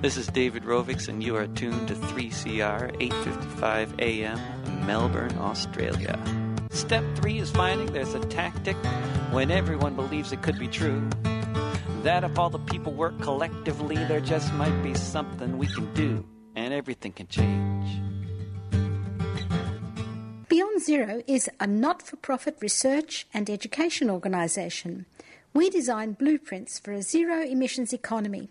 This is David Rovics, and you are tuned to 3CR 8:55 a.m. Melbourne, Australia. Step three is finding there's a tactic when everyone believes it could be true. That if all the people work collectively, there just might be something we can do, and everything can change. Beyond Zero is a not for profit research and education organisation. We design blueprints for a zero emissions economy.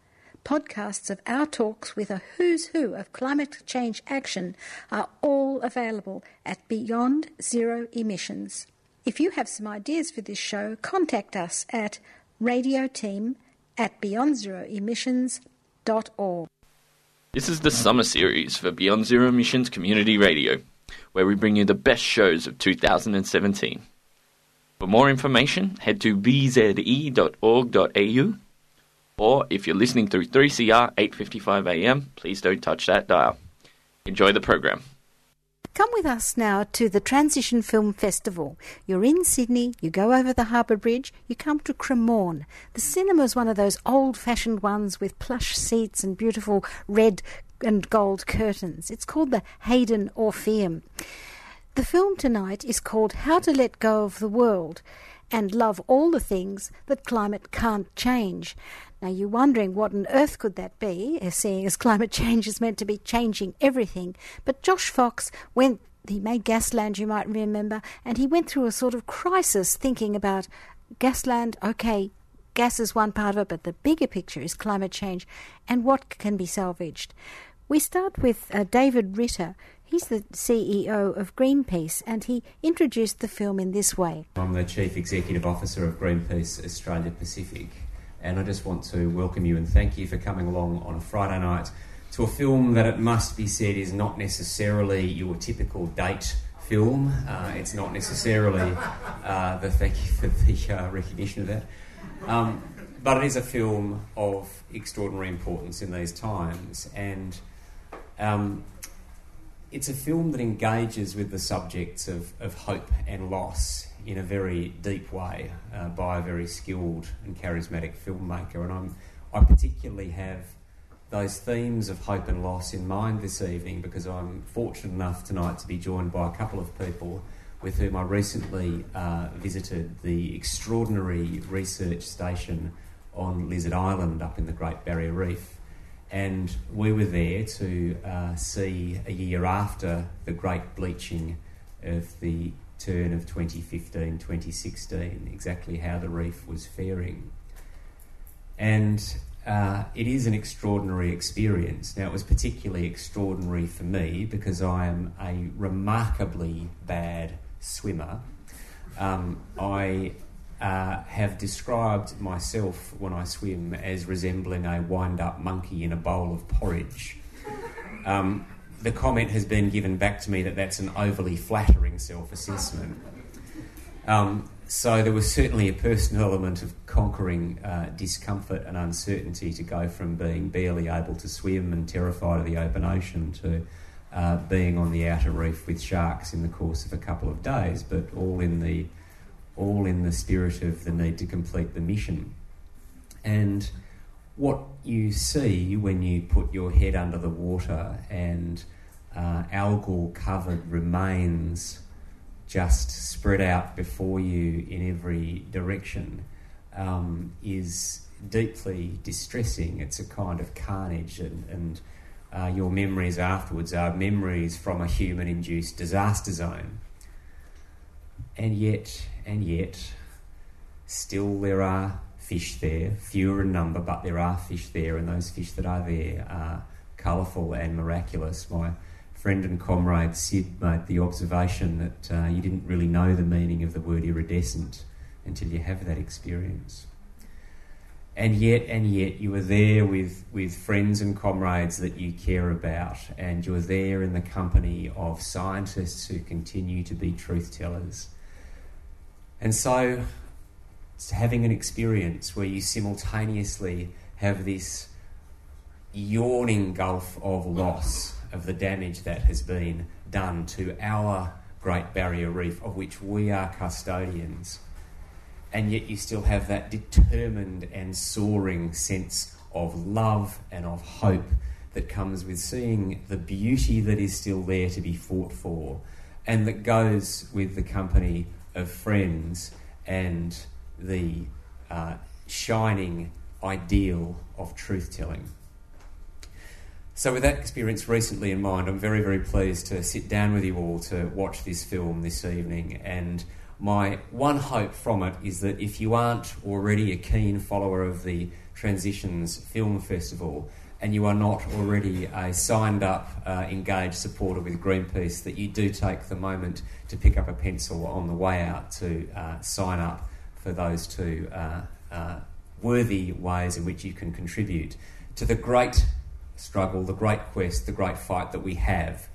Podcasts of our talks with a who's who of climate change action are all available at Beyond Zero Emissions. If you have some ideas for this show, contact us at radioteam at beyondzeroemissions.org. This is the summer series for Beyond Zero Emissions Community Radio, where we bring you the best shows of 2017. For more information, head to bze.org.au or if you're listening through 3CR 8:55 a.m., please don't touch that dial. Enjoy the program. Come with us now to the Transition Film Festival. You're in Sydney, you go over the Harbour Bridge, you come to Cremorne. The cinema is one of those old fashioned ones with plush seats and beautiful red and gold curtains. It's called the Hayden Orpheum. The film tonight is called How to Let Go of the World and Love All the Things That Climate Can't Change. Now you're wondering what on earth could that be, seeing as climate change is meant to be changing everything. But Josh Fox went he made Gasland, you might remember, and he went through a sort of crisis thinking about Gasland, okay, gas is one part of it, but the bigger picture is climate change and what can be salvaged. We start with uh, David Ritter. He's the CEO of Greenpeace, and he introduced the film in this way. I'm the Chief Executive Officer of Greenpeace Australia Pacific and I just want to welcome you and thank you for coming along on a Friday night to a film that it must be said is not necessarily your typical date film. Uh, it's not necessarily uh, the thank you for the uh, recognition of that. Um, but it is a film of extraordinary importance in these times, and um, it's a film that engages with the subjects of, of hope and loss in a very deep way uh, by a very skilled and charismatic filmmaker. And I'm, I particularly have those themes of hope and loss in mind this evening because I'm fortunate enough tonight to be joined by a couple of people with whom I recently uh, visited the extraordinary research station on Lizard Island up in the Great Barrier Reef. And we were there to uh, see a year after the great bleaching of the turn of 2015 2016, exactly how the reef was faring. And uh, it is an extraordinary experience. Now, it was particularly extraordinary for me because I am a remarkably bad swimmer. Um, I uh, have described myself when I swim as resembling a wind up monkey in a bowl of porridge. Um, the comment has been given back to me that that's an overly flattering self assessment. Um, so there was certainly a personal element of conquering uh, discomfort and uncertainty to go from being barely able to swim and terrified of the open ocean to uh, being on the outer reef with sharks in the course of a couple of days, but all in the all in the spirit of the need to complete the mission. And what you see when you put your head under the water and uh, algal covered remains just spread out before you in every direction um, is deeply distressing. It's a kind of carnage, and, and uh, your memories afterwards are memories from a human induced disaster zone. And yet, and yet, still there are fish there, fewer in number, but there are fish there, and those fish that are there are colourful and miraculous. My friend and comrade Sid made the observation that uh, you didn't really know the meaning of the word iridescent until you have that experience. and yet and yet you are there with, with friends and comrades that you care about, and you're there in the company of scientists who continue to be truth tellers. And so, having an experience where you simultaneously have this yawning gulf of loss of the damage that has been done to our Great Barrier Reef, of which we are custodians. And yet you still have that determined and soaring sense of love and of hope that comes with seeing the beauty that is still there to be fought for, and that goes with the company of friends and the uh, shining ideal of truth telling. So, with that experience recently in mind, I'm very, very pleased to sit down with you all to watch this film this evening and my one hope from it is that if you aren't already a keen follower of the Transitions Film Festival and you are not already a signed up, uh, engaged supporter with Greenpeace, that you do take the moment to pick up a pencil on the way out to uh, sign up for those two uh, uh worthy ways in which you can contribute to the great struggle, the great quest, the great fight that we have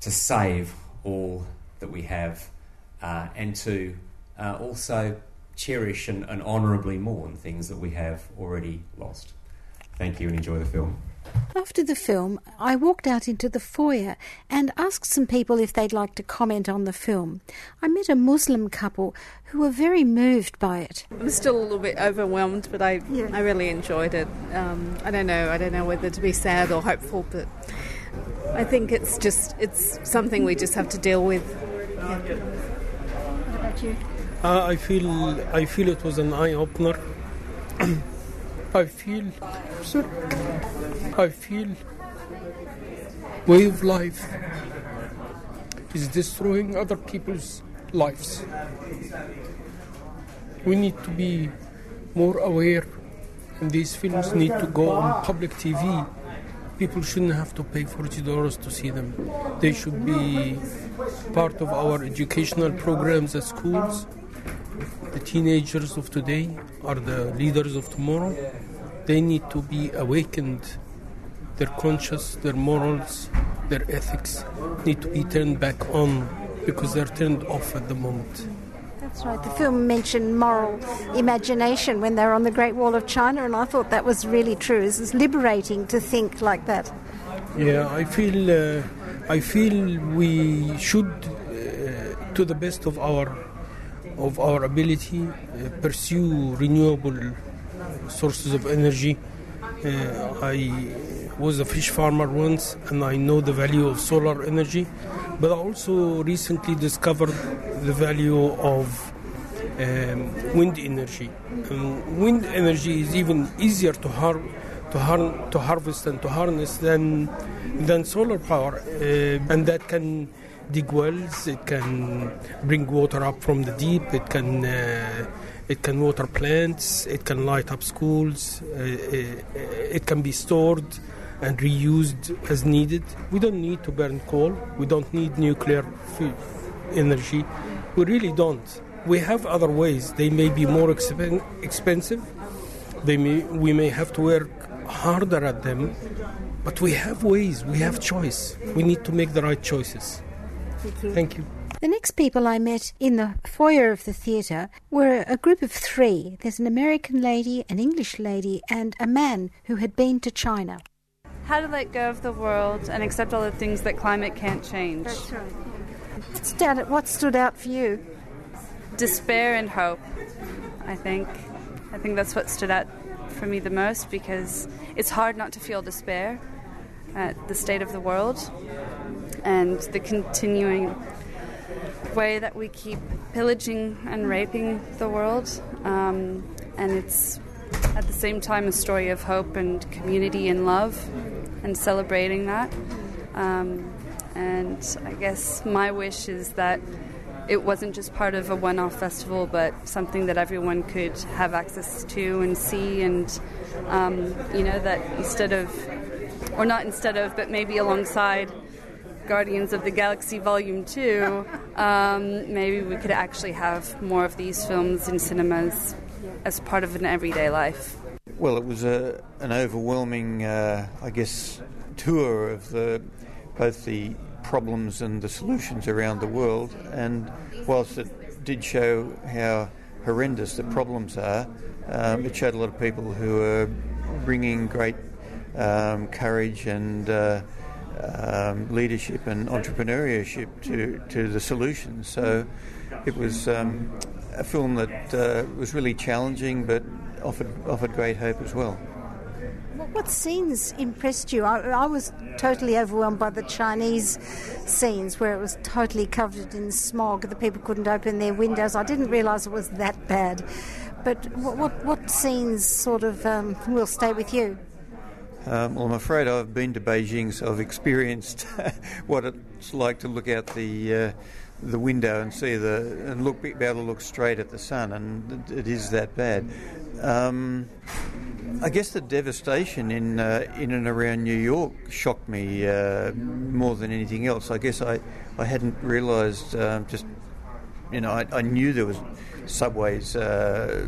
to save all that we have uh, and to uh, also cherish and, and honourably mourn things that we have already lost. Thank you and enjoy the film. After the film, I walked out into the foyer and asked some people if they'd like to comment on the film. I met a Muslim couple who were very moved by it. I'm still a little bit overwhelmed, but I yeah. I really enjoyed it. Um, I don't know I don't know whether to be sad or hopeful, but I think it's just it's something we just have to deal with. Yeah about you? Uh, I feel I feel it was an eye opener. I feel sorry, I feel way of life is destroying other people's lives. We need to be more aware, and these films need to go on public TV people shouldn't have to pay $40 to see them. They should be part of our educational programs at schools. The teenagers of today are the leaders of tomorrow. They need to be awakened. Their conscience, their morals, their ethics need to be turned back on because they're turned off at the moment. That's right. The film mentioned moral imagination when they were on the Great Wall of China, and I thought that was really true. It's liberating to think like that. Yeah, I feel, uh, I feel we should, uh, to the best of our, of our ability, uh, pursue renewable sources of energy. Uh, I was a fish farmer once, and I know the value of solar energy but I also recently discovered the value of um, wind energy. Um, wind energy is even easier to har- to, har- to harvest and to harness than than solar power, uh, and that can dig wells. It can bring water up from the deep. It can uh, it can water plants. It can light up schools. Uh, uh it can be stored and reused as needed. We don't need to burn coal. We don't need nuclear energy. We really don't. We have other ways. They may be more expen- expensive. They may, we may have to work harder at them, but we have ways. We have choice. We need to make the right choices. Thank you. Thank you. The next people I met in the foyer of the theatre were a group of three. There's an American lady, an English lady, and a man who had been to China how to let go of the world and accept all the things that climate can't change. That's right. What stood out for you? Despair and hope. I think. I think that's what stood out for me the most because it's hard not to feel despair at the state of the world and the continuing way that we keep pillaging and raping the world. Um, and it's at the same time a story of hope and community and love and celebrating that. Um, and I guess my wish is that it wasn't just part of a one off festival, but something that everyone could have access to and see, and um, you know, that instead of, or not instead of, but maybe alongside Guardians of the Galaxy Volume 2, um, maybe we could actually have more of these films in cinemas as part of an everyday life Well, it was a, an overwhelming, uh, I guess, tour of the both the problems and the solutions around the world. And whilst it did show how horrendous the problems are, um, it showed a lot of people who are bringing great um, courage and uh, um, leadership and entrepreneurship to, to the solution. So it was um, a film that uh, was really challenging but offered, offered great hope as well. What scenes impressed you? I, I, was totally overwhelmed by the Chinese scenes where it was totally covered in smog. The people couldn't open their windows. I didn't realise it was that bad. But what, what, what scenes sort of um, will stay with you? Um, well, I'm afraid I've been to Beijing, so I've experienced what it's like to look out the uh, the window and see the and look be able to look straight at the sun, and it is that bad. Um, I guess the devastation in uh, in and around New York shocked me uh, more than anything else. I guess I, I hadn't realised um, just you know I, I, knew there was subways uh,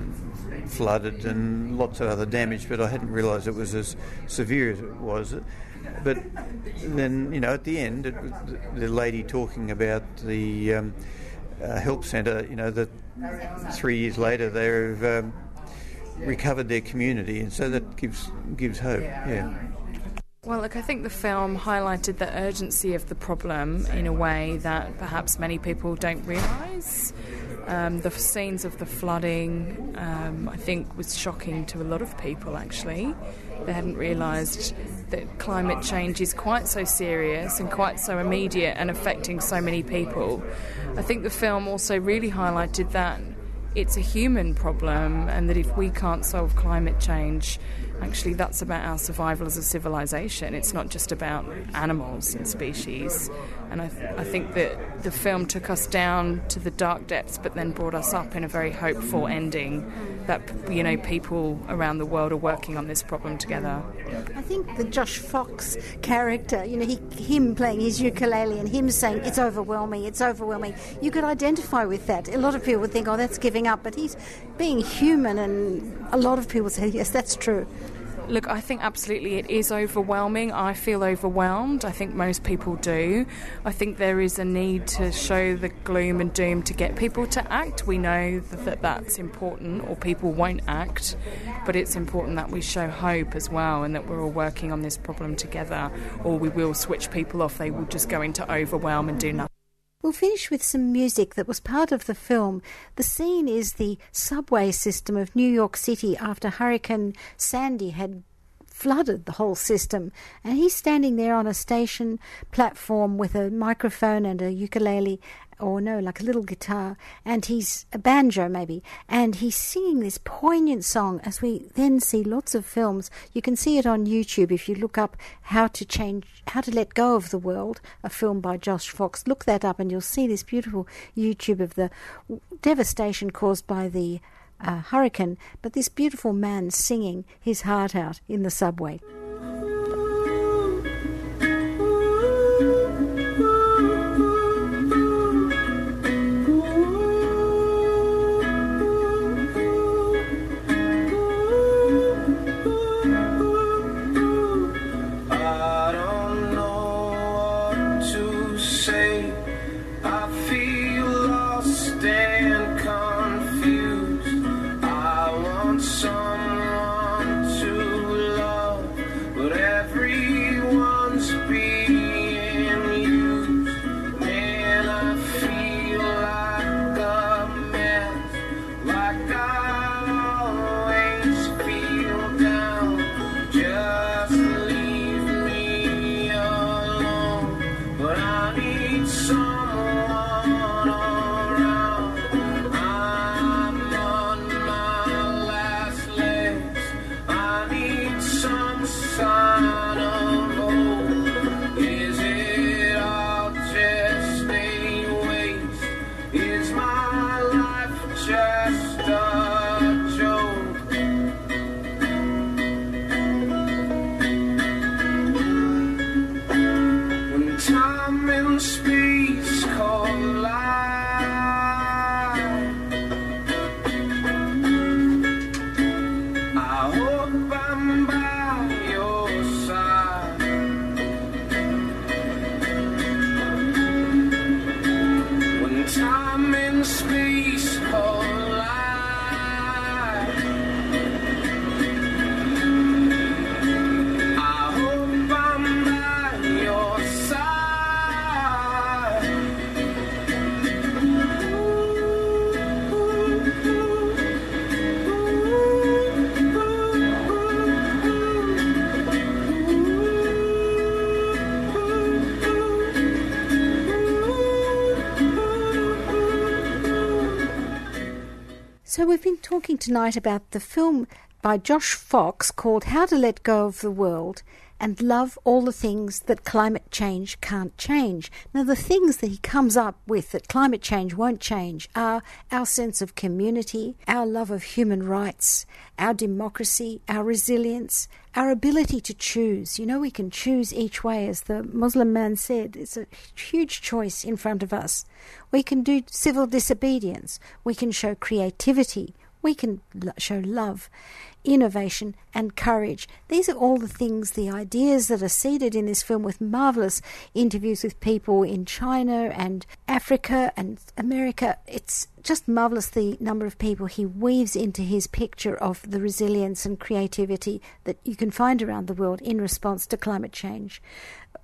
flooded and lots of other damage, but I hadn't realised it was as severe as it was. But then you know at the end, it, the lady talking about the um, uh, help centre, you know that three years later they've um, recovered their community, and so that gives gives hope. Yeah. Well, look, I think the film highlighted the urgency of the problem in a way that perhaps many people don't realise. Um, the scenes of the flooding, um, I think, was shocking to a lot of people actually. They hadn't realised that climate change is quite so serious and quite so immediate and affecting so many people. I think the film also really highlighted that it's a human problem and that if we can't solve climate change, actually that's about our survival as a civilization. It's not just about animals and species. And I, th- I, think that the film took us down to the dark depths, but then brought us up in a very hopeful ending. That you know, people around the world are working on this problem together. I think the Josh Fox character, you know, he, him playing his ukulele and him saying it's overwhelming, it's overwhelming. You could identify with that. A lot of people would think, oh, that's giving up, but he's being human, and a lot of people say, yes, that's true. Look, I think absolutely it is overwhelming. I feel overwhelmed. I think most people do. I think there is a need to show the gloom and doom to get people to act. We know that that's important, or people won't act, but it's important that we show hope as well and that we're all working on this problem together, or we will switch people off. They will just go into overwhelm and do nothing. We'll finish with some music that was part of the film. The scene is the subway system of New York City after Hurricane Sandy had flooded the whole system. And he's standing there on a station platform with a microphone and a ukulele, or no, like a little guitar, and he's a banjo maybe, and he's singing this poignant song. As we then see lots of films, you can see it on YouTube if you look up "How to Change, How to Let Go of the World," a film by Josh Fox. Look that up, and you'll see this beautiful YouTube of the devastation caused by the uh, hurricane, but this beautiful man singing his heart out in the subway. We've been talking tonight about the film by Josh Fox called How to Let Go of the World and love all the things that climate change can't change. Now, the things that he comes up with that climate change won't change are our sense of community, our love of human rights, our democracy, our resilience, our ability to choose. You know, we can choose each way, as the Muslim man said. It's a huge choice in front of us. We can do civil disobedience, we can show creativity. We can show love innovation, and courage. These are all the things, the ideas that are seeded in this film with marvellous interviews with people in China and Africa and America. It's just marvellous the number of people he weaves into his picture of the resilience and creativity that you can find around the world in response to climate change.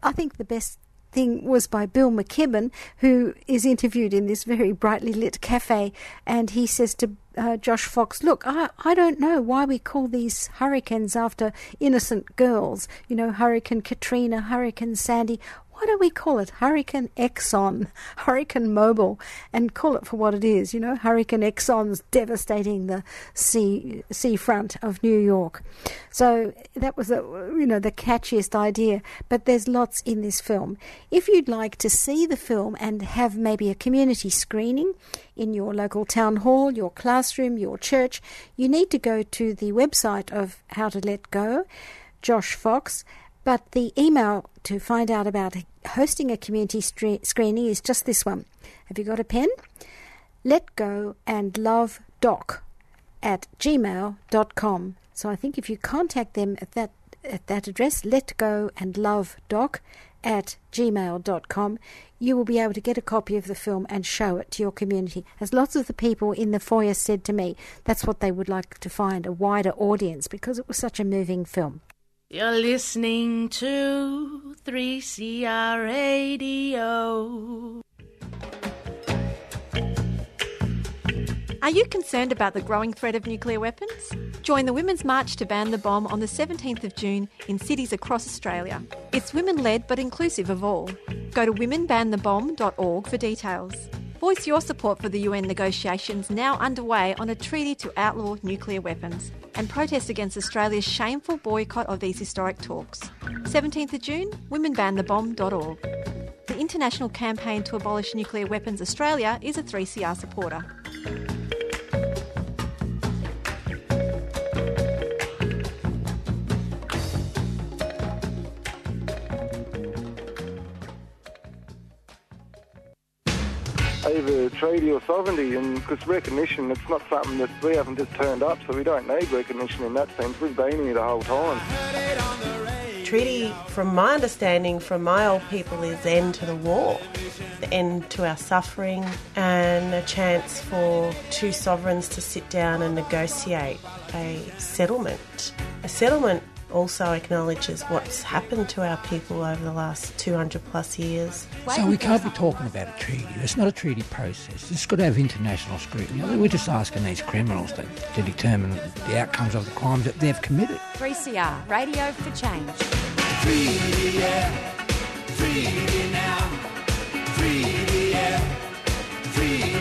I think the best thing was by Bill McKibben, who is interviewed in this very brightly lit cafe, and he says to uh, Josh Fox, look, I, I don't know why we call these hurricanes after innocent girls. You know, Hurricane Katrina, Hurricane Sandy why don't we call it Hurricane Exxon, Hurricane Mobil, and call it for what it is? You know, Hurricane Exxon's devastating the sea seafront of New York. So that was, a, you know, the catchiest idea. But there's lots in this film. If you'd like to see the film and have maybe a community screening in your local town hall, your classroom, your church, you need to go to the website of How to Let Go, Josh Fox. But the email to find out about hosting a community stre- screening is just this one. Have you got a pen? Let go and love doc at gmail.com. So I think if you contact them at that at that address, let go and love doc at gmail.com, you will be able to get a copy of the film and show it to your community. As lots of the people in the foyer said to me, that's what they would like to find a wider audience because it was such a moving film. You're listening to 3CR Radio. Are you concerned about the growing threat of nuclear weapons? Join the Women's March to Ban the Bomb on the 17th of June in cities across Australia. It's women led but inclusive of all. Go to womenbanthebomb.org for details. Voice your support for the UN negotiations now underway on a treaty to outlaw nuclear weapons and protest against Australia's shameful boycott of these historic talks. 17th of June, womenbanthebomb.org. The international campaign to abolish nuclear weapons Australia is a 3CR supporter. Treaty or sovereignty, and because recognition, it's not something that we haven't just turned up, so we don't need recognition in that sense. We've been here the whole time. Treaty, from my understanding, from my old people, is end to the war, the end to our suffering, and a chance for two sovereigns to sit down and negotiate a settlement. A settlement also acknowledges what's happened to our people over the last 200 plus years. So we can't be talking about a treaty. It's not a treaty process. It's got to have international scrutiny. We're just asking these criminals to, to determine the outcomes of the crimes that they've committed. 3CR, Radio for Change. Treaty, yeah. Treaty now. Treaty, yeah. Treaty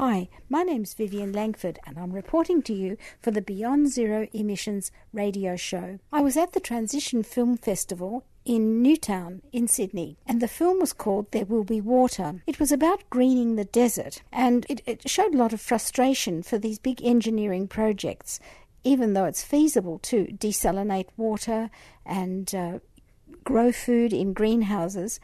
Hi, my name's Vivian Langford, and I'm reporting to you for the Beyond Zero Emissions radio show. I was at the Transition Film Festival in Newtown in Sydney, and the film was called There Will Be Water. It was about greening the desert, and it, it showed a lot of frustration for these big engineering projects, even though it's feasible to desalinate water and uh, grow food in greenhouses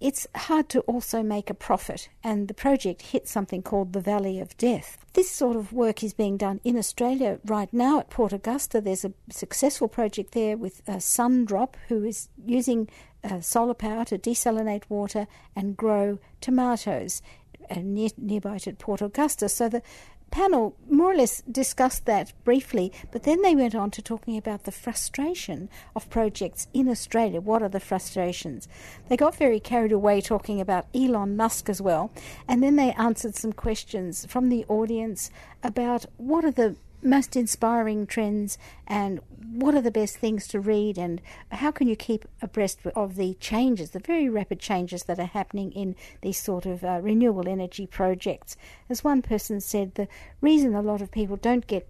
it's hard to also make a profit, and the project hit something called the Valley of Death. This sort of work is being done in Australia right now at Port Augusta. There's a successful project there with uh, Sundrop, who is using uh, solar power to desalinate water and grow tomatoes uh, near, nearby to Port Augusta. So the panel more or less discussed that briefly, but then they went on to talking about the frustration of projects in Australia. What are the frustrations? They got very carried away talking about Elon Musk as well, and then they answered some questions from the audience about what are the most inspiring trends and what are the best things to read and how can you keep abreast of the changes, the very rapid changes that are happening in these sort of uh, renewable energy projects. As one person said, the reason a lot of people don't get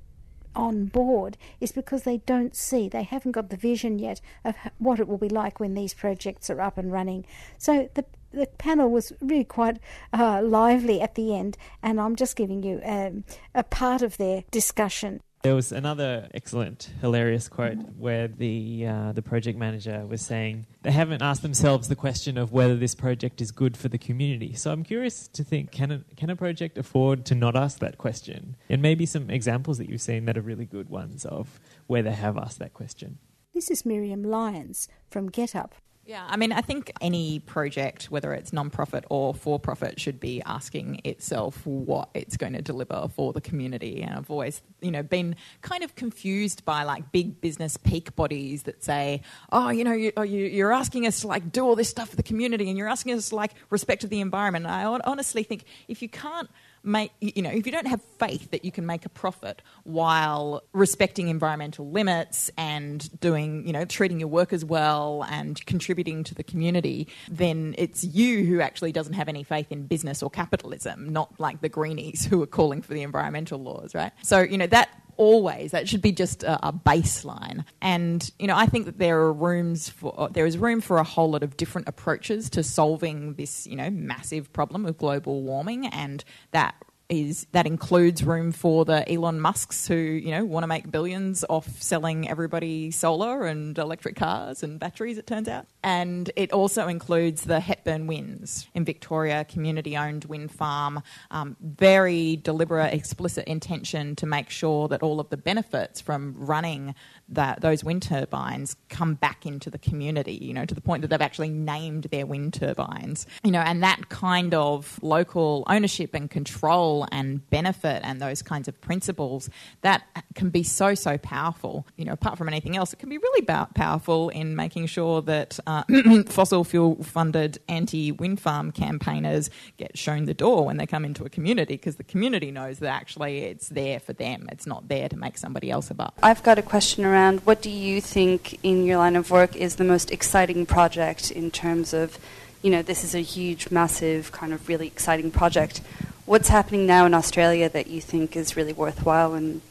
on board is because they don't see, they haven't got the vision yet of what it will be like when these projects are up and running. So the the panel was really quite uh, lively at the end, and I'm just giving you um, a part of their discussion. There was another excellent, hilarious quote where the uh, the project manager was saying they haven't asked themselves the question of whether this project is good for the community. So I'm curious to think can a, can a project afford to not ask that question? And maybe some examples that you've seen that are really good ones of where they have asked that question. This is Miriam Lyons from Get Up. Yeah, I mean, I think any project, whether it's non-profit or for-profit, should be asking itself what it's going to deliver for the community. And I've always, you know, been kind of confused by like big business peak bodies that say, "Oh, you know, you, oh, you, you're asking us to like do all this stuff for the community, and you're asking us to like respect the environment." And I honestly think if you can't make you know if you don't have faith that you can make a profit while respecting environmental limits and doing you know treating your workers well and contributing to the community then it's you who actually doesn't have any faith in business or capitalism not like the greenies who are calling for the environmental laws right? So you know that always that should be just a, a, baseline. And you know i think that there are rooms for uh, there is room for a whole lot of different approaches to solving this you know massive problem of global warming and that is that includes room for the Elon Musks who you know want to make billions off selling everybody solar and electric cars and batteries. It turns out, and it also includes the Hepburn Winds in Victoria, community-owned wind farm. Um, very deliberate, explicit intention to make sure that all of the benefits from running that those wind turbines come back into the community, you know, to the point that they've actually named their wind turbines. You know, and that kind of local ownership and control and benefit and those kinds of principles that can be so so powerful. You know, apart from anything else, it can be really powerful in making sure that uh, fossil fuel funded anti wind farm campaigners get shown the door when they come into a community because the community knows that actually it's there for them. It's not there to make somebody else a buck. I've got a question around around what do you think in your line of work is the most exciting project in terms of, you know, this is a huge, massive, kind of really exciting project. What's happening now in Australia that you think is really worthwhile and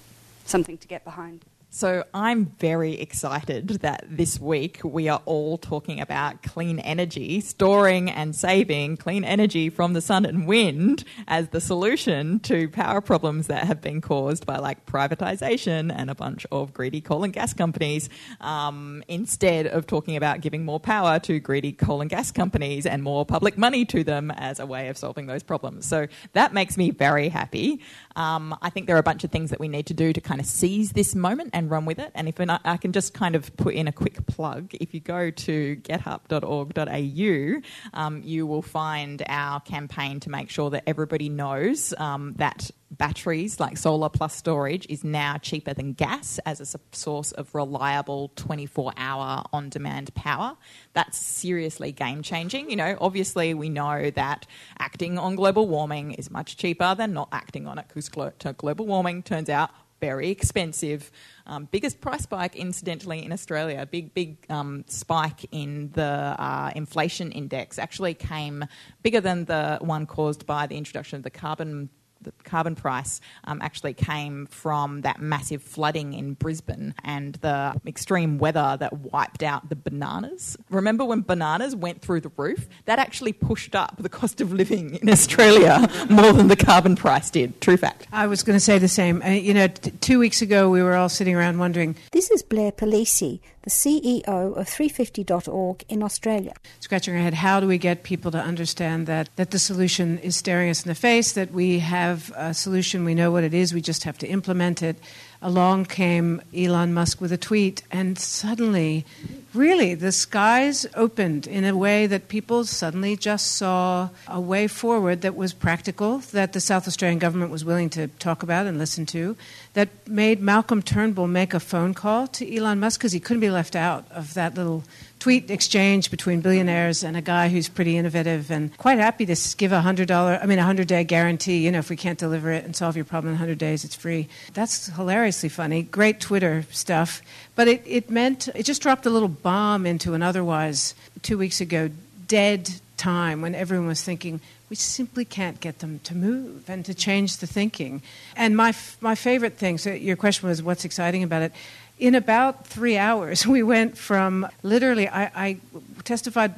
something to get behind? So I'm very excited that this week we are all talking about clean energy, storing and saving clean energy from the sun and wind as the solution to power problems that have been caused by like privatization and a bunch of greedy coal and gas companies, um, instead of talking about giving more power to greedy coal and gas companies and more public money to them as a way of solving those problems. So that makes me very happy. Um, I think there are a bunch of things that we need to do to kind of seize this moment and run with it. And if I, I can just kind of put in a quick plug, if you go to getup.org.au, um, you will find our campaign to make sure that everybody knows um, that batteries like solar plus storage is now cheaper than gas as a source of reliable 24 hour on demand power. That's seriously game changing. You know, obviously, we know that acting on global warming is much cheaper than not acting on it because global warming turns out very expensive. Um, biggest price spike, incidentally, in Australia, big, big um, spike in the uh, inflation index actually came bigger than the one caused by the introduction of the carbon the carbon price um, actually came from that massive flooding in Brisbane and the extreme weather that wiped out the bananas. Remember when bananas went through the roof? That actually pushed up the cost of living in Australia more than the carbon price did. True fact. I was going to say the same. Uh, you know, t- two weeks ago we were all sitting around wondering. This is Blair Palese, the CEO of 350.org in Australia. Scratching our head, how do we get people to understand that, that the solution is staring us in the face, that we have a solution, we know what it is, we just have to implement it. Along came Elon Musk with a tweet, and suddenly, really, the skies opened in a way that people suddenly just saw a way forward that was practical, that the South Australian government was willing to talk about and listen to, that made Malcolm Turnbull make a phone call to Elon Musk because he couldn't be left out of that little tweet exchange between billionaires and a guy who's pretty innovative and quite happy to give a hundred dollar, I mean, a hundred day guarantee. You know, if we can't deliver it and solve your problem in hundred days, it's free. That's hilariously funny. Great Twitter stuff, but it, it meant it just dropped a little bomb into an otherwise two weeks ago dead time when everyone was thinking we simply can't get them to move and to change the thinking. And my f- my favorite thing. So your question was what's exciting about it. In about three hours, we went from literally. I, I testified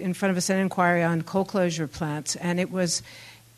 in front of a Senate inquiry on coal closure plants, and it was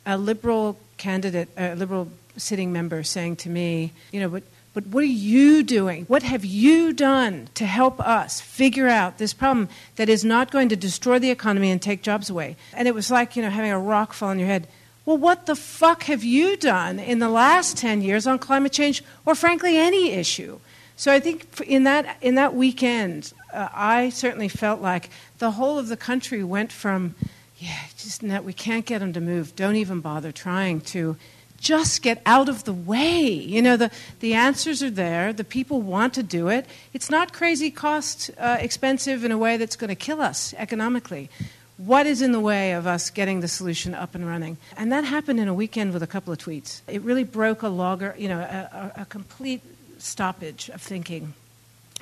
a liberal candidate, a liberal sitting member, saying to me, "You know, but." But what are you doing? What have you done to help us figure out this problem that is not going to destroy the economy and take jobs away? And it was like, you know, having a rock fall on your head. Well, what the fuck have you done in the last 10 years on climate change or, frankly, any issue? So I think in that, in that weekend, uh, I certainly felt like the whole of the country went from, yeah, just that we can't get them to move, don't even bother trying to just get out of the way. You know, the, the answers are there. The people want to do it. It's not crazy cost uh, expensive in a way that's going to kill us economically. What is in the way of us getting the solution up and running? And that happened in a weekend with a couple of tweets. It really broke a logger, you know, a, a, a complete stoppage of thinking.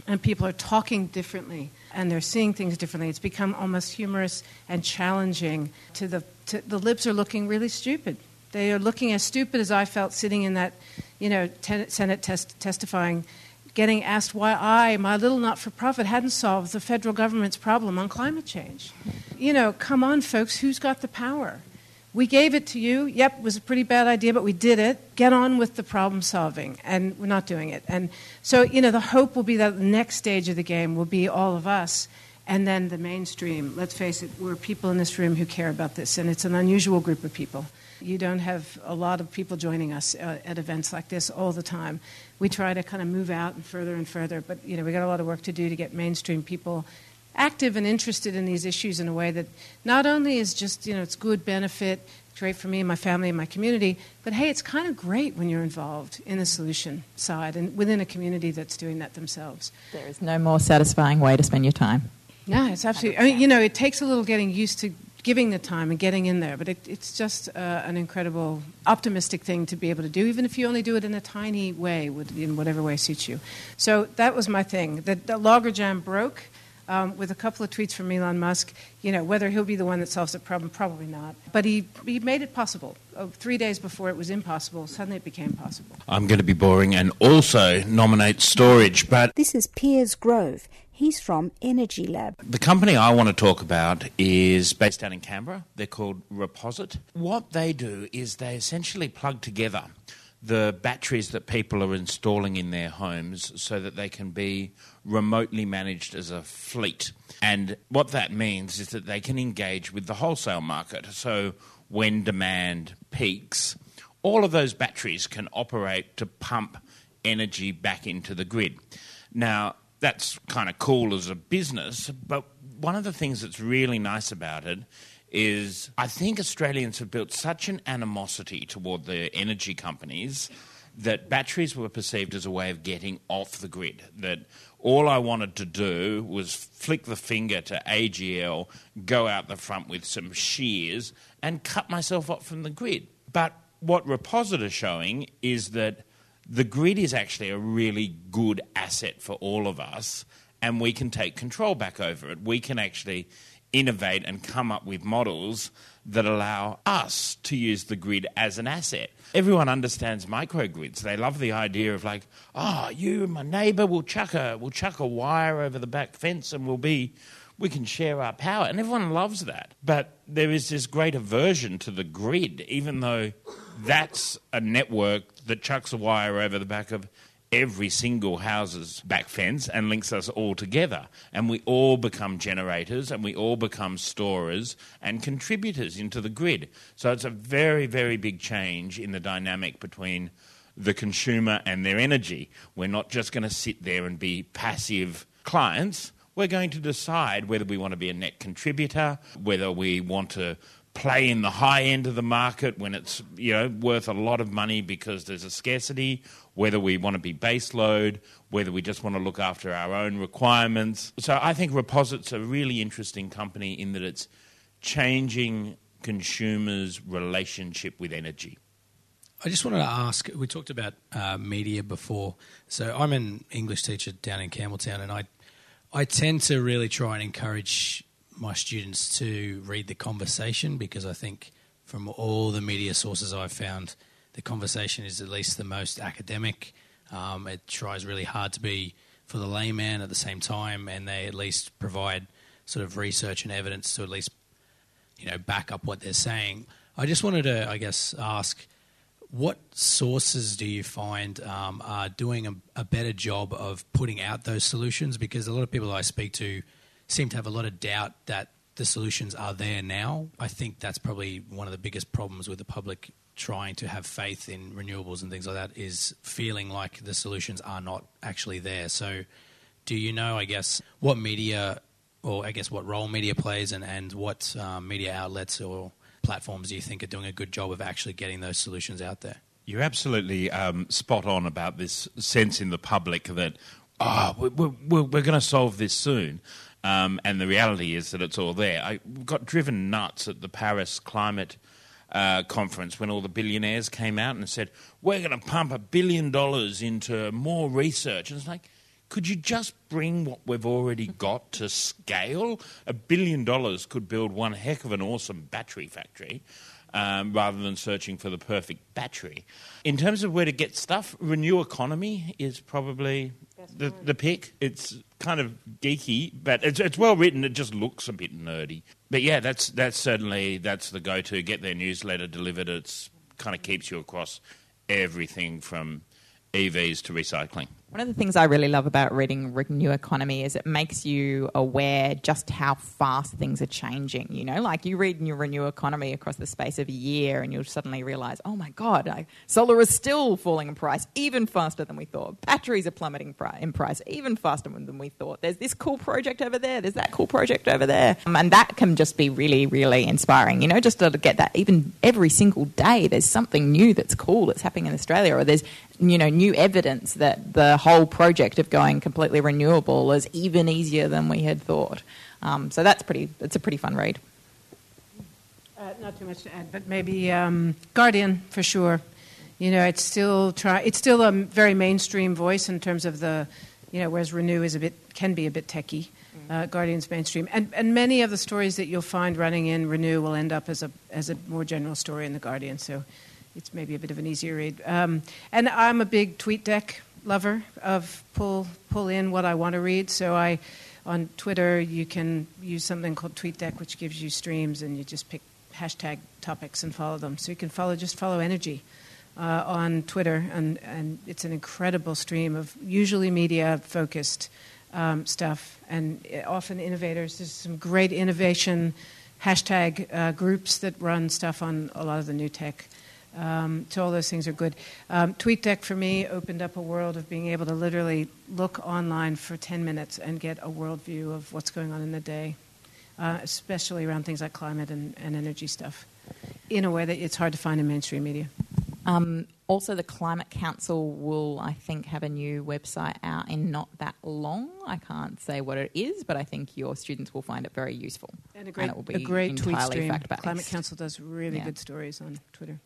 And people are talking differently and they're seeing things differently. It's become almost humorous and challenging to the, to, the libs are looking really stupid. They are looking as stupid as I felt sitting in that, you know, ten- Senate test- testifying, getting asked why I, my little not-for-profit, hadn't solved the federal government's problem on climate change. You know, come on, folks, who's got the power? We gave it to you. Yep, it was a pretty bad idea, but we did it. Get on with the problem solving, and we're not doing it. And so, you know, the hope will be that the next stage of the game will be all of us, and then the mainstream. Let's face it, we're people in this room who care about this, and it's an unusual group of people. You don't have a lot of people joining us uh, at events like this all the time. We try to kind of move out and further and further, but you know we got a lot of work to do to get mainstream people active and interested in these issues in a way that not only is just you know it's good benefit, great for me and my family and my community, but hey, it's kind of great when you're involved in the solution side and within a community that's doing that themselves. There is no more satisfying way to spend your time. No, it's absolutely. I mean, you know, it takes a little getting used to giving the time and getting in there, but it, it's just uh, an incredible, optimistic thing to be able to do, even if you only do it in a tiny way, with- in whatever way suits you. So that was my thing. The, the logger jam broke. Um, with a couple of tweets from Elon Musk, you know whether he'll be the one that solves the problem, probably not. But he he made it possible. Oh, three days before it was impossible, suddenly it became possible. I'm going to be boring and also nominate storage, but This is Piers Grove. He's from Energy Lab. the company I want to talk about is based out in Canberra. They're called Reposit. What they do is they essentially plug together the batteries that people are installing in their homes so that they can be remotely managed as a fleet. And what that means is that they can engage with the wholesale market. So when demand peaks, all of those batteries can operate to pump energy back into the grid. Now, that's kind of cool as a business, but one of the things that's really nice about it is I think Australians have built such an animosity toward the energy companies that batteries were perceived as a way of getting off the grid. That all I wanted to do was flick the finger to AGL, go out the front with some shears, and cut myself off from the grid. But what Reposit is showing is that the grid is actually a really good asset for all of us, and we can take control back over it. We can actually innovate and come up with models that allow us to use the grid as an asset. Everyone understands microgrids. They love the idea of like, oh, you and my neighbour will chuck a will chuck a wire over the back fence and we'll be we can share our power. And everyone loves that. But there is this great aversion to the grid, even though that's a network that chucks a wire over the back of every single house's back fence and links us all together. And we all become generators and we all become storers and contributors into the grid. So it's a very, very big change in the dynamic between the consumer and their energy. We're not just going to sit there and be passive clients. We're going to decide whether we want to be a net contributor, whether we want to play in the high end of the market when it's you know worth a lot of money because there's a scarcity whether we want to be baseload, whether we just want to look after our own requirements. So I think Reposit's a really interesting company in that it's changing consumers' relationship with energy. I just wanted to ask. We talked about uh, media before, so I'm an English teacher down in Campbelltown, and I I tend to really try and encourage my students to read the conversation because I think from all the media sources I've found, the conversation is at least the most academic. Um, it tries really hard to be for the layman at the same time, and they at least provide sort of research and evidence to at least you know back up what they're saying. I just wanted to, I guess, ask what sources do you find um, are doing a, a, better job of putting out those solutions? Because a lot of people I speak to seem to have a lot of doubt that the solutions are there now. I think that's probably one of the biggest problems with the public trying to have faith in renewables and things like that is feeling like the solutions are not actually there. So, do you know, I guess, what media, or I guess what role media plays and, and what um, media outlets or platforms do you think are doing a good job of actually getting those solutions out there? You're absolutely um, spot on about this sense in the public that, oh, we're, we're, we're going to solve this soon. Um, and the reality is that it's all there. I got driven nuts at the Paris climate uh, conference when all the billionaires came out and said, We're going to pump a billion dollars into more research. And it's like, could you just bring what we've already got to scale? A billion dollars could build one heck of an awesome battery factory. Um, rather than searching for the perfect battery. In terms of where to get stuff, Renew Economy is probably the, the pick. It's kind of geeky, but it's, it's well written. It just looks a bit nerdy. But yeah, that's that's certainly that's the go to. Get their newsletter delivered. It's kind of keeps you across everything from EVs to recycling. One of the things I really love about reading Renew Economy is it makes you aware just how fast things are changing. You know, like you read New Renew Economy across the space of a year, and you'll suddenly realize, oh my god, I, solar is still falling in price even faster than we thought. Batteries are plummeting in price even faster than we thought. There's this cool project over there. There's that cool project over there, um, and that can just be really, really inspiring. You know, just to get that even every single day, there's something new that's cool that's happening in Australia, or there's you know new evidence that the whole project of going completely renewable is even easier than we had thought. Um, so that's pretty. It's a pretty fun read. Uh, not too much to add, but maybe um, Guardian for sure. You know, it's still try. It's still a very mainstream voice in terms of the, you know, whereas Renew is a bit can be a bit techie. Uh, Guardian's mainstream, and and many of the stories that you'll find running in Renew will end up as a as a more general story in the Guardian. So it's maybe a bit of an easier read. Um, and I'm a big TweetDeck lover of pull pull in what I want to read. So I on Twitter you can use something called TweetDeck, which gives you streams, and you just pick hashtag topics and follow them. So you can follow just follow energy. Uh, on Twitter, and, and it's an incredible stream of usually media focused um, stuff and often innovators. There's some great innovation hashtag uh, groups that run stuff on a lot of the new tech. Um, so all those things are good. Um, TweetDeck for me opened up a world of being able to literally look online for 10 minutes and get a worldview of what's going on in the day, uh, especially around things like climate and, and, energy stuff, in a way that it's hard to find in mainstream media. Um, also, the Climate Council will, I think, have a new website out in not that long. I can't say what it is, but I think your students will find it very useful. And a great, and it will be a great tweet stream. fact-based. Climate Council does really Yeah. good stories on Twitter.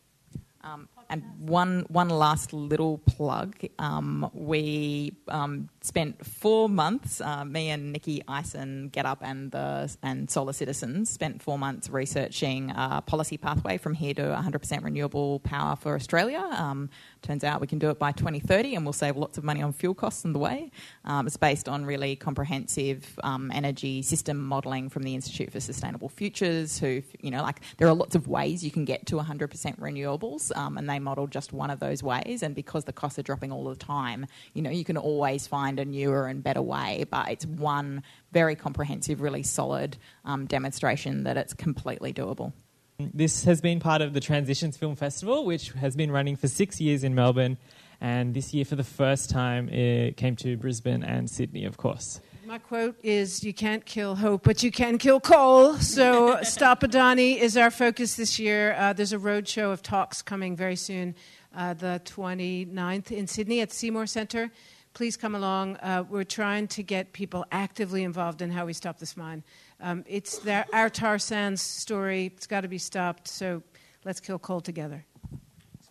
Um, and one one last little plug. Um, we um, spent four months. Uh, me and Nicky Ison, Get Up, and the and Solar Citizens spent four months researching a policy pathway from here to 100% renewable power for Australia. Um, turns out we can do it by 2030, and we'll save lots of money on fuel costs on the way. Um, it's based on really comprehensive um, energy system modelling from the Institute for Sustainable Futures. Who you know, like there are lots of ways you can get to 100% renewables, um, and they model just one of those ways. And because the costs are dropping all the time, you know, you can always find a newer and better way. But it's one very comprehensive, really solid um, demonstration that it's completely doable. This has been part of the Transitions Film Festival, which has been running for six years in Melbourne. And this year, for the first time, it came to Brisbane and Sydney, of course. My quote is You can't kill hope, but you can kill coal. So, Stop Adani is our focus this year. Uh, there's a roadshow of talks coming very soon uh, the 29th in Sydney at Seymour Centre. Please come along. Uh, we're trying to get people actively involved in how we stop this mine. Um, it's their, our tar sands story. It's got to be stopped. So let's kill coal together.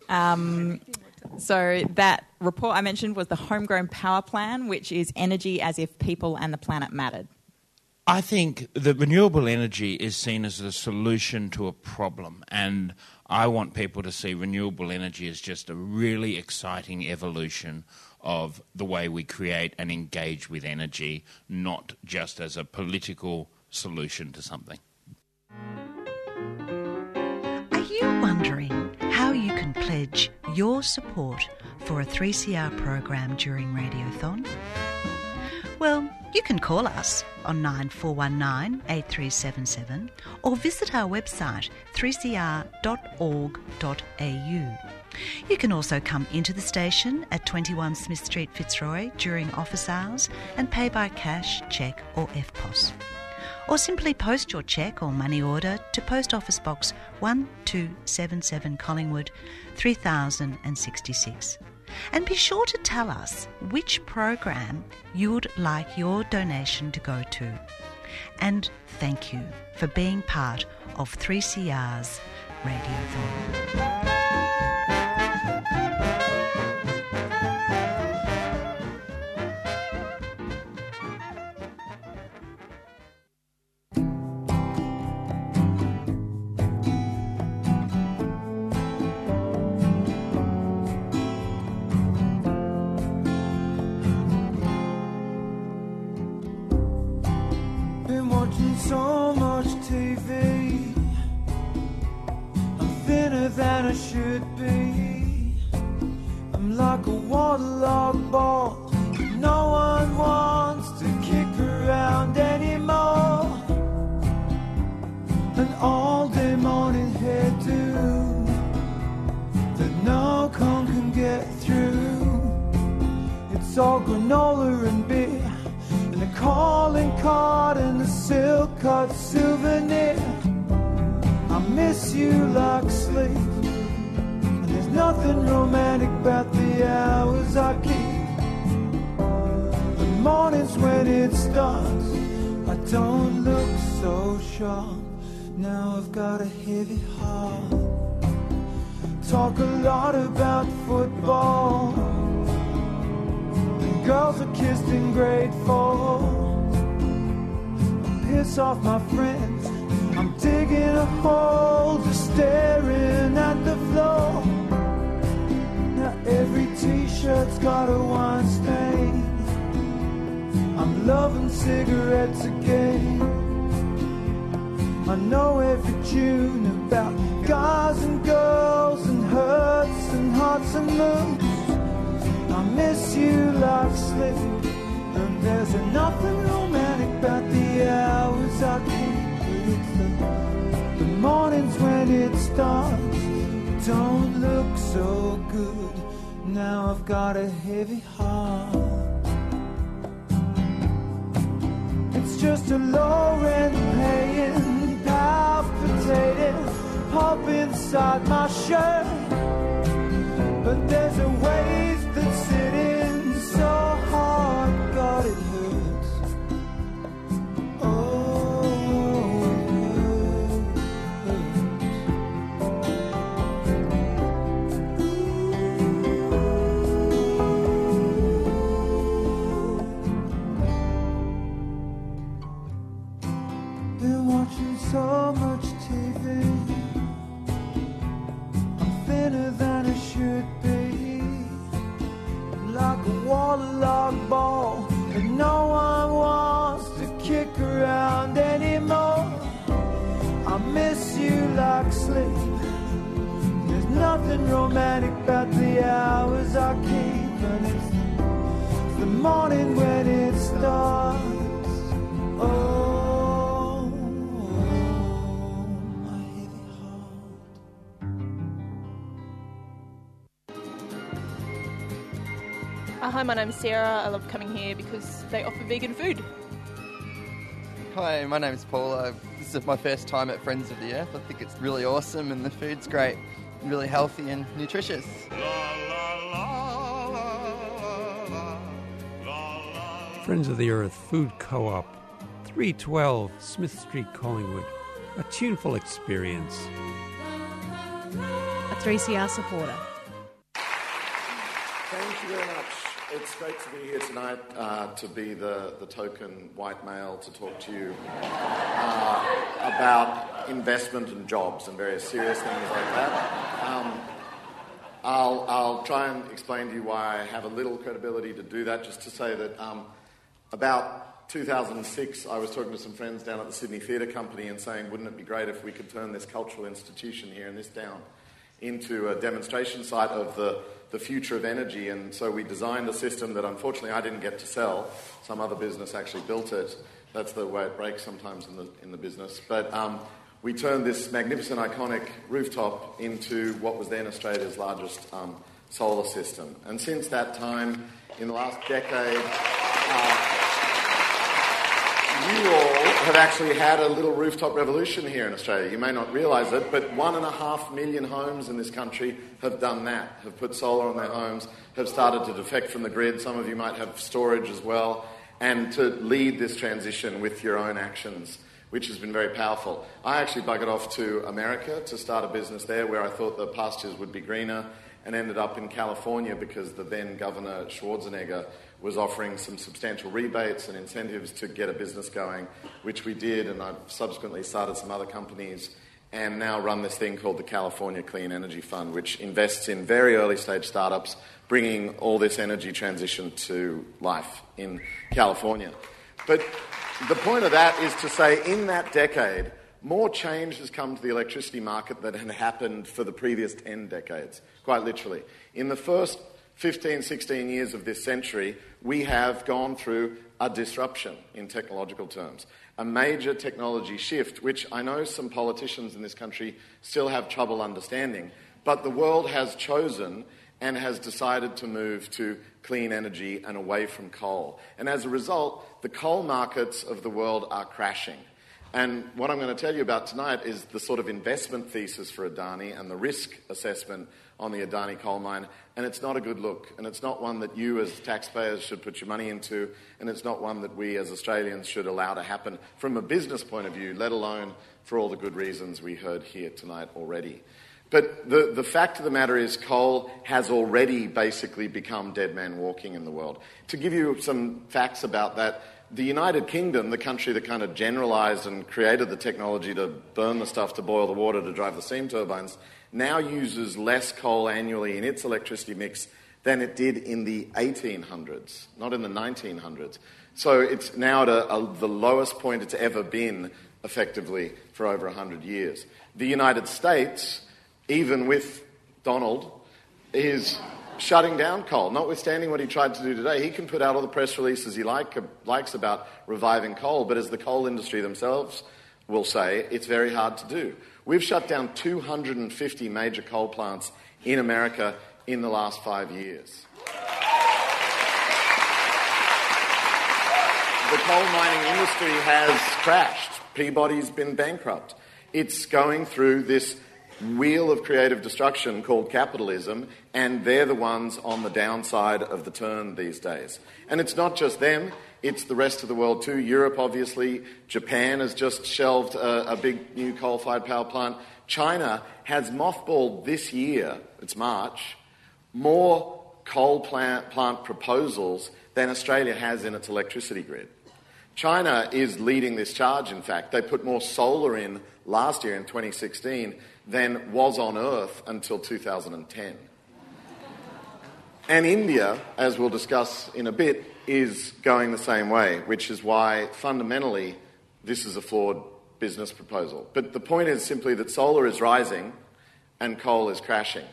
Um, so that report I mentioned was the Homegrown Power Plan, which is energy as if people and the planet mattered. I think that renewable energy is seen as a solution to a problem, and I want people to see renewable energy as just a really exciting evolution of the way we create and engage with energy, not just as a political solution to something. Can pledge your support for a 3CR program during Radiothon? Well, you can call us on 9419 8377 or visit our website 3cr.org.au. You can also come into the station at 21 Smith Street, Fitzroy during office hours and pay by cash, cheque, or EFTPOS. Or simply post your cheque or money order to Post Office Box 1277 Collingwood 3066. And be sure to tell us which program you would like your donation to go to. And thank you for being part of 3CR's Radiothon. Piss off my friends. I'm digging a hole, just staring at the floor. Now every t-shirt's got a wine stain. I'm loving cigarettes again. I know every tune about guys and girls and hurts and hearts and moons. I miss you like sleep. And there's nothing romantic about the hours I. It's the, the mornings when it starts. Don't look so good. Now I've got a heavy heart. It's just a low rent paying palpitating pop inside my shirt. But there's a wave that's sitting morning when it starts. Oh, my heavy Uh, hi, my name's Sarah. I love coming here because they offer vegan food. Hi, my name is Paul. Uh, this is my first time at Friends of the Earth. I think it's really awesome and the food's great. really healthy and nutritious. Friends of the Earth Food Co op, 312 Smith Street, Collingwood. A tuneful experience. A 3CR supporter. Thank you very much. It's great to be here tonight uh, to be the, the token white male to talk to you uh, about investment and jobs and various serious things like that. Um, I'll, I'll try and explain to you why I have a little credibility to do that, just to say that um, about 2006, I was talking to some friends down at the Sydney Theatre Company and saying, wouldn't it be great if we could turn this cultural institution here in this town into a demonstration site of the, the future of energy? And so we designed a system that unfortunately I didn't get to sell. Some other business actually built it. That's the way it breaks sometimes in the, in the business. But um, we turned this magnificent, iconic rooftop into what was then Australia's largest um, solar system. And since that time, in the last decade, uh, you all have actually had a little rooftop revolution here in Australia. You may not realise it, but one and a half million homes in this country have done that, have put solar on their homes, have started to defect from the grid. Some of you might have storage as well, and to lead this transition with your own actions, which has been very powerful. I actually buggered off to America to start a business there where I thought the pastures would be greener and ended up in California because the then Governor Schwarzenegger was offering some substantial rebates and incentives to get a business going, which we did, and I've subsequently started some other companies and now run this thing called the California Clean Energy Fund, which invests in very early stage startups, bringing all this energy transition to life in California. But the point of that is to say, in that decade, more change has come to the electricity market than had happened for the previous 10 decades, quite literally. In the first 15, 16 years of this century, we have gone through a disruption in technological terms, a major technology shift, which I know some politicians in this country still have trouble understanding. But the world has chosen and has decided to move to clean energy and away from coal. And as a result, the coal markets of the world are crashing. And what I'm going to tell you about tonight is the sort of investment thesis for Adani and the risk assessment on the Adani coal mine. And it's not a good look. And it's not one that you, as taxpayers, should put your money into. And it's not one that we, as Australians, should allow to happen from a business point of view, let alone for all the good reasons we heard here tonight already. But the, the fact of the matter is, coal has already basically become dead man walking in the world. To give you some facts about that, the United Kingdom, the country that kind of generalized and created the technology to burn the stuff to boil the water to drive the steam turbines, now uses less coal annually in its electricity mix than it did in the 1800s, not in the 1900s. So it's now at a, a, the lowest point it's ever been, effectively, for over 100 years. The United States, even with Donald, is shutting down coal, notwithstanding what he tried to do today. He can put out all the press releases he like, likes about reviving coal, but as the coal industry themselves will say, it's very hard to do. We've shut down 250 major coal plants in America in the last five years. The coal mining industry has crashed. Peabody's been bankrupt. It's going through this wheel of creative destruction called capitalism, and they're the ones on the downside of the turn these days. And it's not just them, it's the rest of the world too. Europe, obviously. Japan has just shelved a, a big new coal fired power plant. China has mothballed this year, it's March, more coal plant, plant proposals than Australia has in its electricity grid. China is leading this charge, in fact. They put more solar in last year in 2016 than was on Earth until 2010. And India, as we'll discuss in a bit, is going the same way, which is why fundamentally this is a flawed business proposal. But the point is simply that solar is rising and coal is crashing.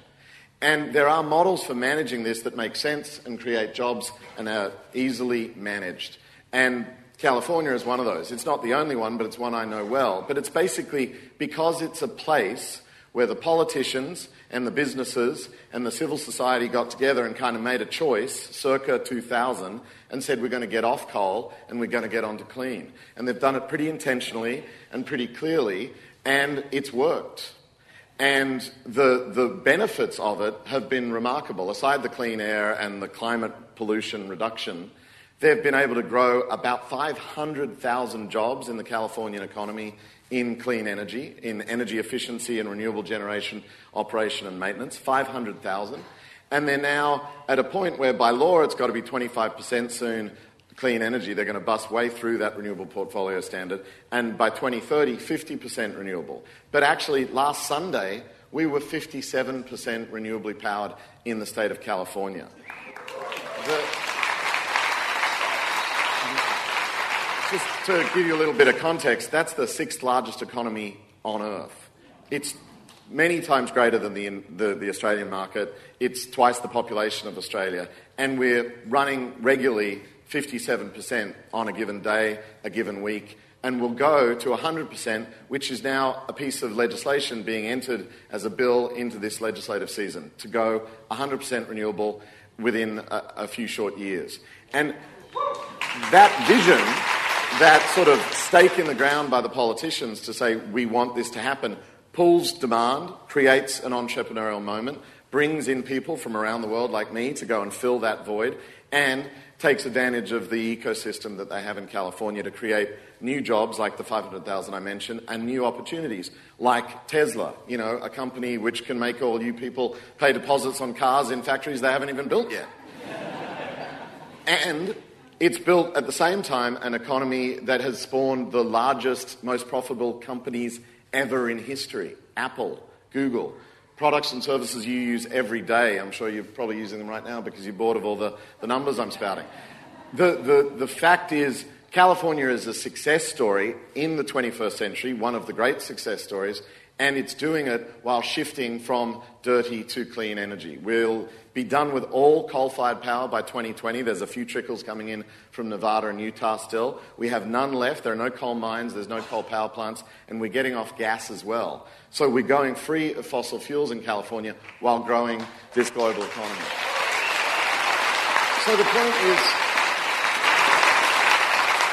And there are models for managing this that make sense and create jobs and are easily managed. And California is one of those. It's not the only one, but it's one I know well. But it's basically because it's a place where the politicians and the businesses and the civil society got together and kind of made a choice circa 2000 and said we're going to get off coal and we're going to get onto clean. And they've done it pretty intentionally and pretty clearly, and it's worked. And the, the benefits of it have been remarkable. Aside the clean air and the climate pollution reduction, they've been able to grow about 500,000 jobs in the Californian economy in clean energy, in energy efficiency and renewable generation, operation and maintenance. 500,000. And they're now at a point where by law it's got to be 25% soon clean energy. They're going to bust way through that renewable portfolio standard. And by 2030, 50% renewable. But actually, last Sunday, we were 57% renewably powered in the state of California. The, just to give you a little bit of context, that's the sixth largest economy on earth. It's many times greater than the, the, the, Australian market. It's twice the population of Australia. And we're running regularly 57% on a given day, a given week, and will go to 100%, which is now a piece of legislation being entered as a bill into this legislative season to go 100% renewable within a, a few short years. And that vision, that sort of stake in the ground by the politicians to say we want this to happen, pulls demand, creates an entrepreneurial moment, brings in people from around the world like me to go and fill that void, and takes advantage of the ecosystem that they have in California to create new jobs like the 500,000 I mentioned and new opportunities like Tesla, you know, a company which can make all you people pay deposits on cars in factories they haven't even built yet. and it's built at the same time an economy that has spawned the largest, most profitable companies ever in history Apple, Google, products and services you use every day. I'm sure you're probably using them right now because you're bored of all the, the numbers I'm spouting. The, the, the fact is, California is a success story in the 21st century, one of the great success stories, and it's doing it while shifting from dirty to clean energy. We'll be done with all coal fired power by 2020. There's a few trickles coming in from Nevada and Utah still. We have none left. There are no coal mines, there's no coal power plants, and we're getting off gas as well. So we're going free of fossil fuels in California while growing this global economy. So the point is,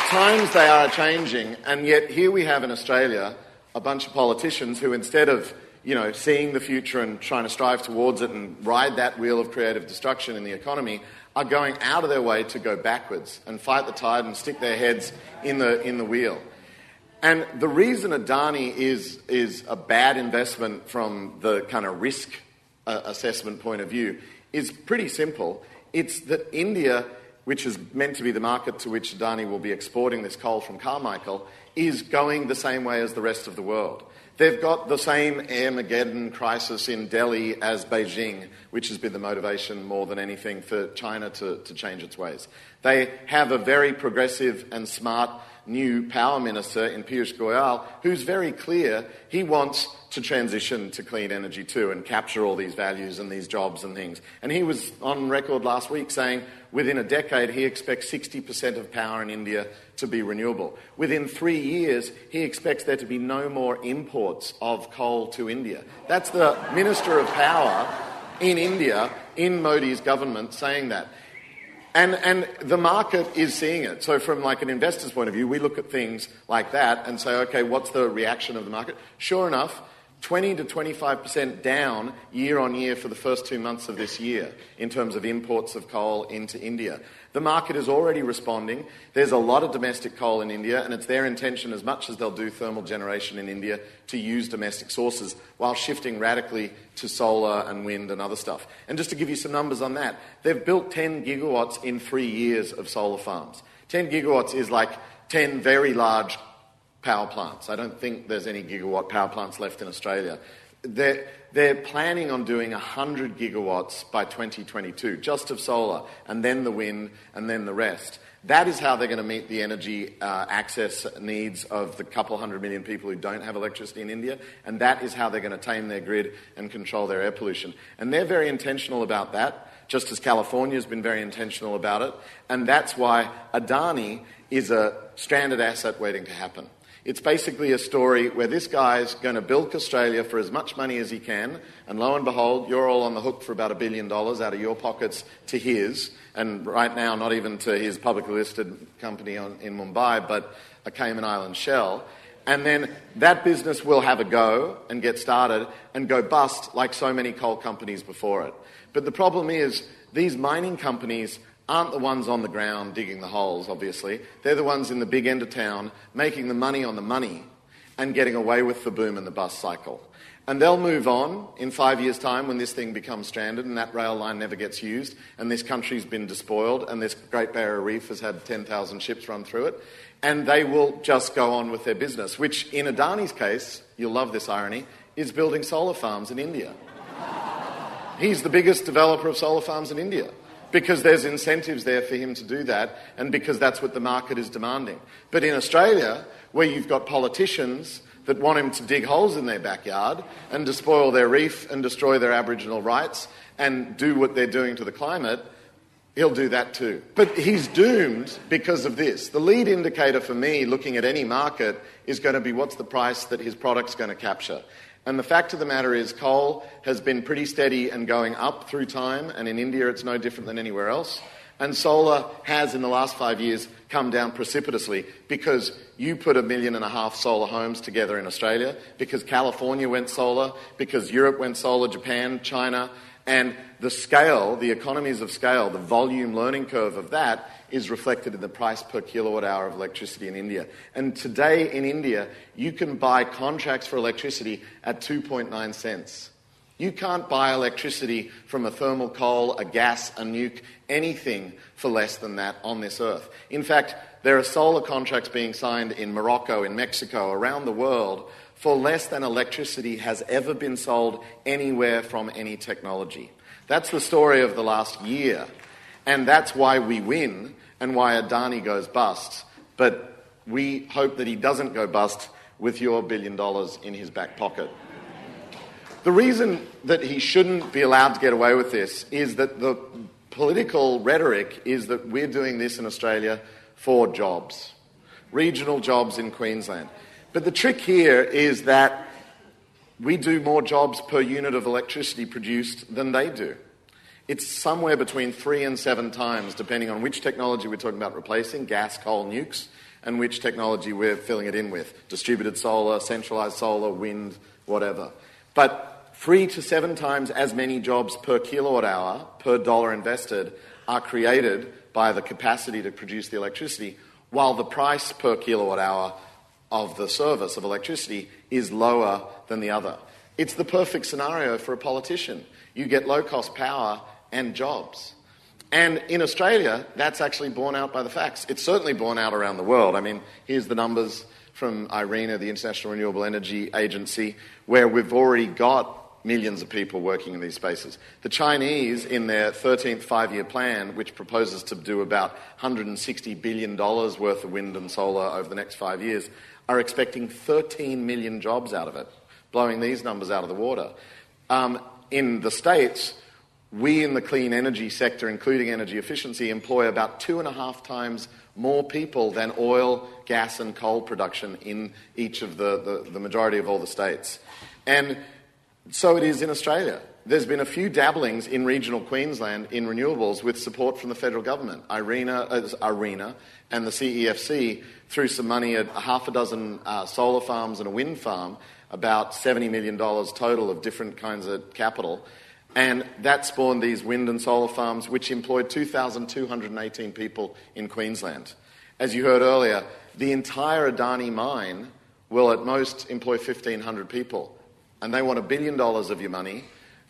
times they are changing, and yet here we have in Australia a bunch of politicians who, instead of you know, seeing the future and trying to strive towards it and ride that wheel of creative destruction in the economy, are going out of their way to go backwards and fight the tide and stick their heads in the, in the wheel. And the reason Adani is, is a bad investment from the kind of risk uh, assessment point of view is pretty simple. It's that India, which is meant to be the market to which Adani will be exporting this coal from Carmichael, is going the same way as the rest of the world. They've got the same Armageddon crisis in Delhi as Beijing, which has been the motivation more than anything for China to, to change its ways. They have a very progressive and smart new power minister in Piyush Goyal who's very clear he wants to transition to clean energy too and capture all these values and these jobs and things. And he was on record last week saying within a decade he expects 60% of power in India to be renewable. Within three years, he expects there to be no more imports of coal to India. That's the Minister of Power in India, in Modi's government, saying that. And, and the market is seeing it. So from like an investor's point of view, we look at things like that and say, okay, what's the reaction of the market? Sure enough, 20 to 25% down year on year for the first two months of this year in terms of imports of coal into India. The market is already responding. There's a lot of domestic coal in India, and it's their intention, as much as they'll do thermal generation in India, to use domestic sources while shifting radically to solar and wind and other stuff. And just to give you some numbers on that, they've built 10 gigawatts in three years of solar farms. 10 gigawatts is like 10 very large power plants. I don't think there's any gigawatt power plants left in Australia. They're, they're planning on doing 100 gigawatts by 2022, just of solar, and then the wind, and then the rest. That is how they're going to meet the energy uh, access needs of the couple hundred million people who don't have electricity in India, and that is how they're going to tame their grid and control their air pollution. And they're very intentional about that, just as California has been very intentional about it, and that's why Adani is a stranded asset waiting to happen. It's basically a story where this guy's going to bilk Australia for as much money as he can, and lo and behold, you're all on the hook for about a billion dollars out of your pockets to his, and right now, not even to his publicly listed company on, in Mumbai, but a Cayman Island shell. And then that business will have a go and get started and go bust like so many coal companies before it. But the problem is, these mining companies aren't the ones on the ground digging the holes, obviously. They're the ones in the big end of town making the money on the money and getting away with the boom and the bust cycle. And they'll move on in five years' time when this thing becomes stranded and that rail line never gets used and this country's been despoiled and this Great Barrier Reef has had 10,000 ships run through it. And they will just go on with their business, which in Adani's case, you'll love this irony, is building solar farms in India. He's the biggest developer of solar farms in India because there's incentives there for him to do that and because that's what the market is demanding. But in Australia, where you've got politicians that want him to dig holes in their backyard and despoil their reef and destroy their Aboriginal rights and do what they're doing to the climate, he'll do that too. But he's doomed because of this. The lead indicator for me looking at any market is going to be what's the price that his product's going to capture. And the fact of the matter is, coal has been pretty steady and going up through time, and in India it's no different than anywhere else. And solar has, in the last five years, come down precipitously because you put a million and a half solar homes together in Australia, because California went solar, because Europe went solar, Japan, China, and the scale, the economies of scale, the volume learning curve of that is reflected in the price per kilowatt hour of electricity in India. And today in India, you can buy contracts for electricity at 2.9 cents. You can't buy electricity from a thermal coal, a gas, a nuke, anything for less than that on this earth. In fact, there are solar contracts being signed in Morocco, in Mexico, around the world for less than electricity has ever been sold anywhere from any technology. That's the story of the last year. And that's why we win and why Adani goes bust. But we hope that he doesn't go bust with your billion dollars in his back pocket. The reason that he shouldn't be allowed to get away with this is that the political rhetoric is that we're doing this in Australia for jobs, regional jobs in Queensland. But the trick here is that we do more jobs per unit of electricity produced than they do. It's somewhere between three and seven times, depending on which technology we're talking about replacing gas, coal, nukes, and which technology we're filling it in with distributed solar, centralized solar, wind, whatever. But three to seven times as many jobs per kilowatt hour, per dollar invested, are created by the capacity to produce the electricity, while the price per kilowatt hour of the service of electricity is lower than the other. It's the perfect scenario for a politician. You get low cost power and jobs. And in Australia, that's actually borne out by the facts. It's certainly borne out around the world. I mean, here's the numbers from IRENA, the International Renewable Energy Agency, where we've already got millions of people working in these spaces. The Chinese, in their 13th five year plan, which proposes to do about $160 billion worth of wind and solar over the next five years, are expecting 13 million jobs out of it, blowing these numbers out of the water. Um, in the States, we in the clean energy sector, including energy efficiency, employ about two and a half times more people than oil, gas, and coal production in each of the, the, the, majority of all the states. And so it is in Australia. There's been a few dabblings in regional Queensland in renewables with support from the federal government, IRENA, uh, ARENA and the CEFC, threw some money at a half a dozen uh, solar farms and a wind farm, about $70 million total of different kinds of capital. And that spawned these wind and solar farms, which employed 2,218 people in Queensland. As you heard earlier, the entire Adani mine will at most employ 1,500 people. And they want a billion dollars of your money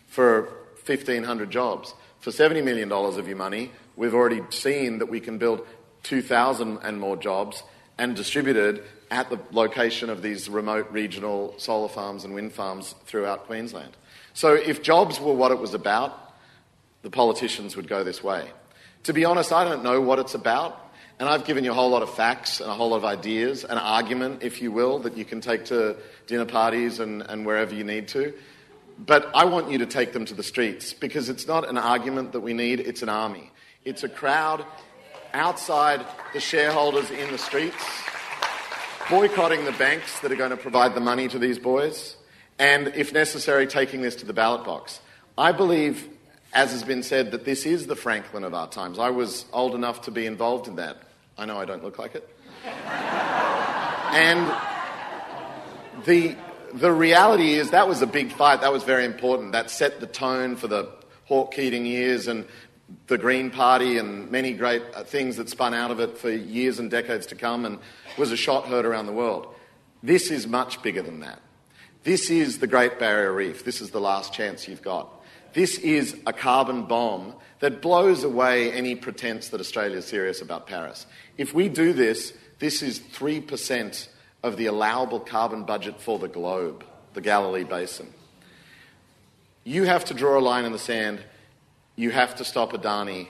for 1,500 jobs. For $70 million of your money, we've already seen that we can build 2,000 and more jobs and distributed at the location of these remote regional solar farms and wind farms throughout Queensland. So if jobs were what it was about, the politicians would go this way. To be honest, I don't know what it's about. And I've given you a whole lot of facts and a whole lot of ideas, an argument, if you will, that you can take to dinner parties and, and wherever you need to. But I want you to take them to the streets because it's not an argument that we need, it's an army. It's a crowd outside the shareholders in the streets, boycotting the banks that are going to provide the money to these boys, and, if necessary, taking this to the ballot box. I believe, as has been said, that this is the Franklin of our times. I was old enough to be involved in that. I know I don't look like it. and the, the reality is that was a big fight. That was very important. That set the tone for the Hawke Keating years and the Green Party and many great uh, things that spun out of it for years and decades to come and was a shot heard around the world. This is much bigger than that. This is the Great Barrier Reef. This is the last chance you've got. This is a carbon bomb that blows away any pretense that Australia is serious about Paris. If we do this, this is 3% of the allowable carbon budget for the globe, the Galilee Basin. You have to draw a line in the sand. You have to stop Adani.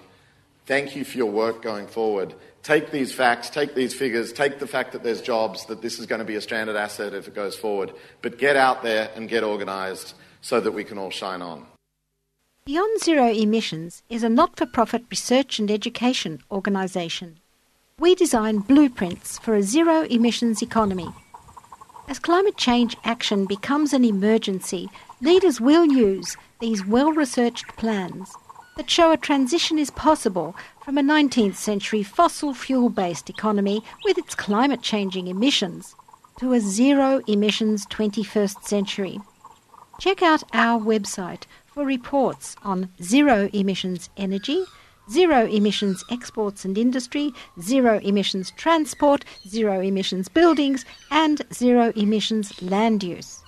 Thank you for your work going forward. Take these facts, take these figures, take the fact that there's jobs, that this is going to be a stranded asset if it goes forward, but get out there and get organised so that we can all shine on. Beyond Zero Emissions is a not for profit research and education organisation. We design blueprints for a zero emissions economy. As climate change action becomes an emergency, leaders will use these well researched plans that show a transition is possible from a 19th century fossil fuel based economy with its climate changing emissions to a zero emissions 21st century. Check out our website for reports on zero emissions energy, zero emissions exports and industry, zero emissions transport, zero emissions buildings, and zero emissions land use.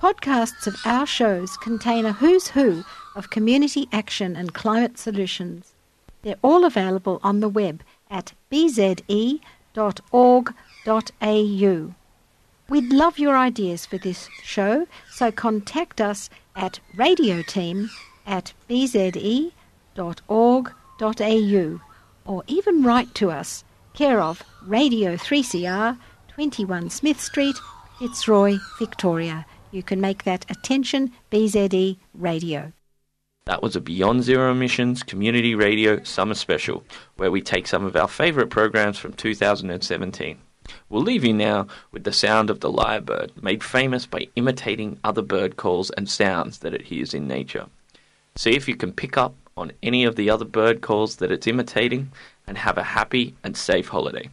Podcasts of our shows contain a who's who of community action and climate solutions. They're all available on the web at bze.org.au. We'd love your ideas for this show, so contact us at radioteam at bze.org.au or even write to us, care of Radio 3CR, 21 Smith Street, Fitzroy, Victoria. You can make that attention BZE Radio. That was a Beyond Zero Emissions Community Radio Summer Special, where we take some of our favourite programs from 2017. We'll leave you now with the sound of the lyrebird, made famous by imitating other bird calls and sounds that it hears in nature. See if you can pick up on any of the other bird calls that it's imitating, and have a happy and safe holiday.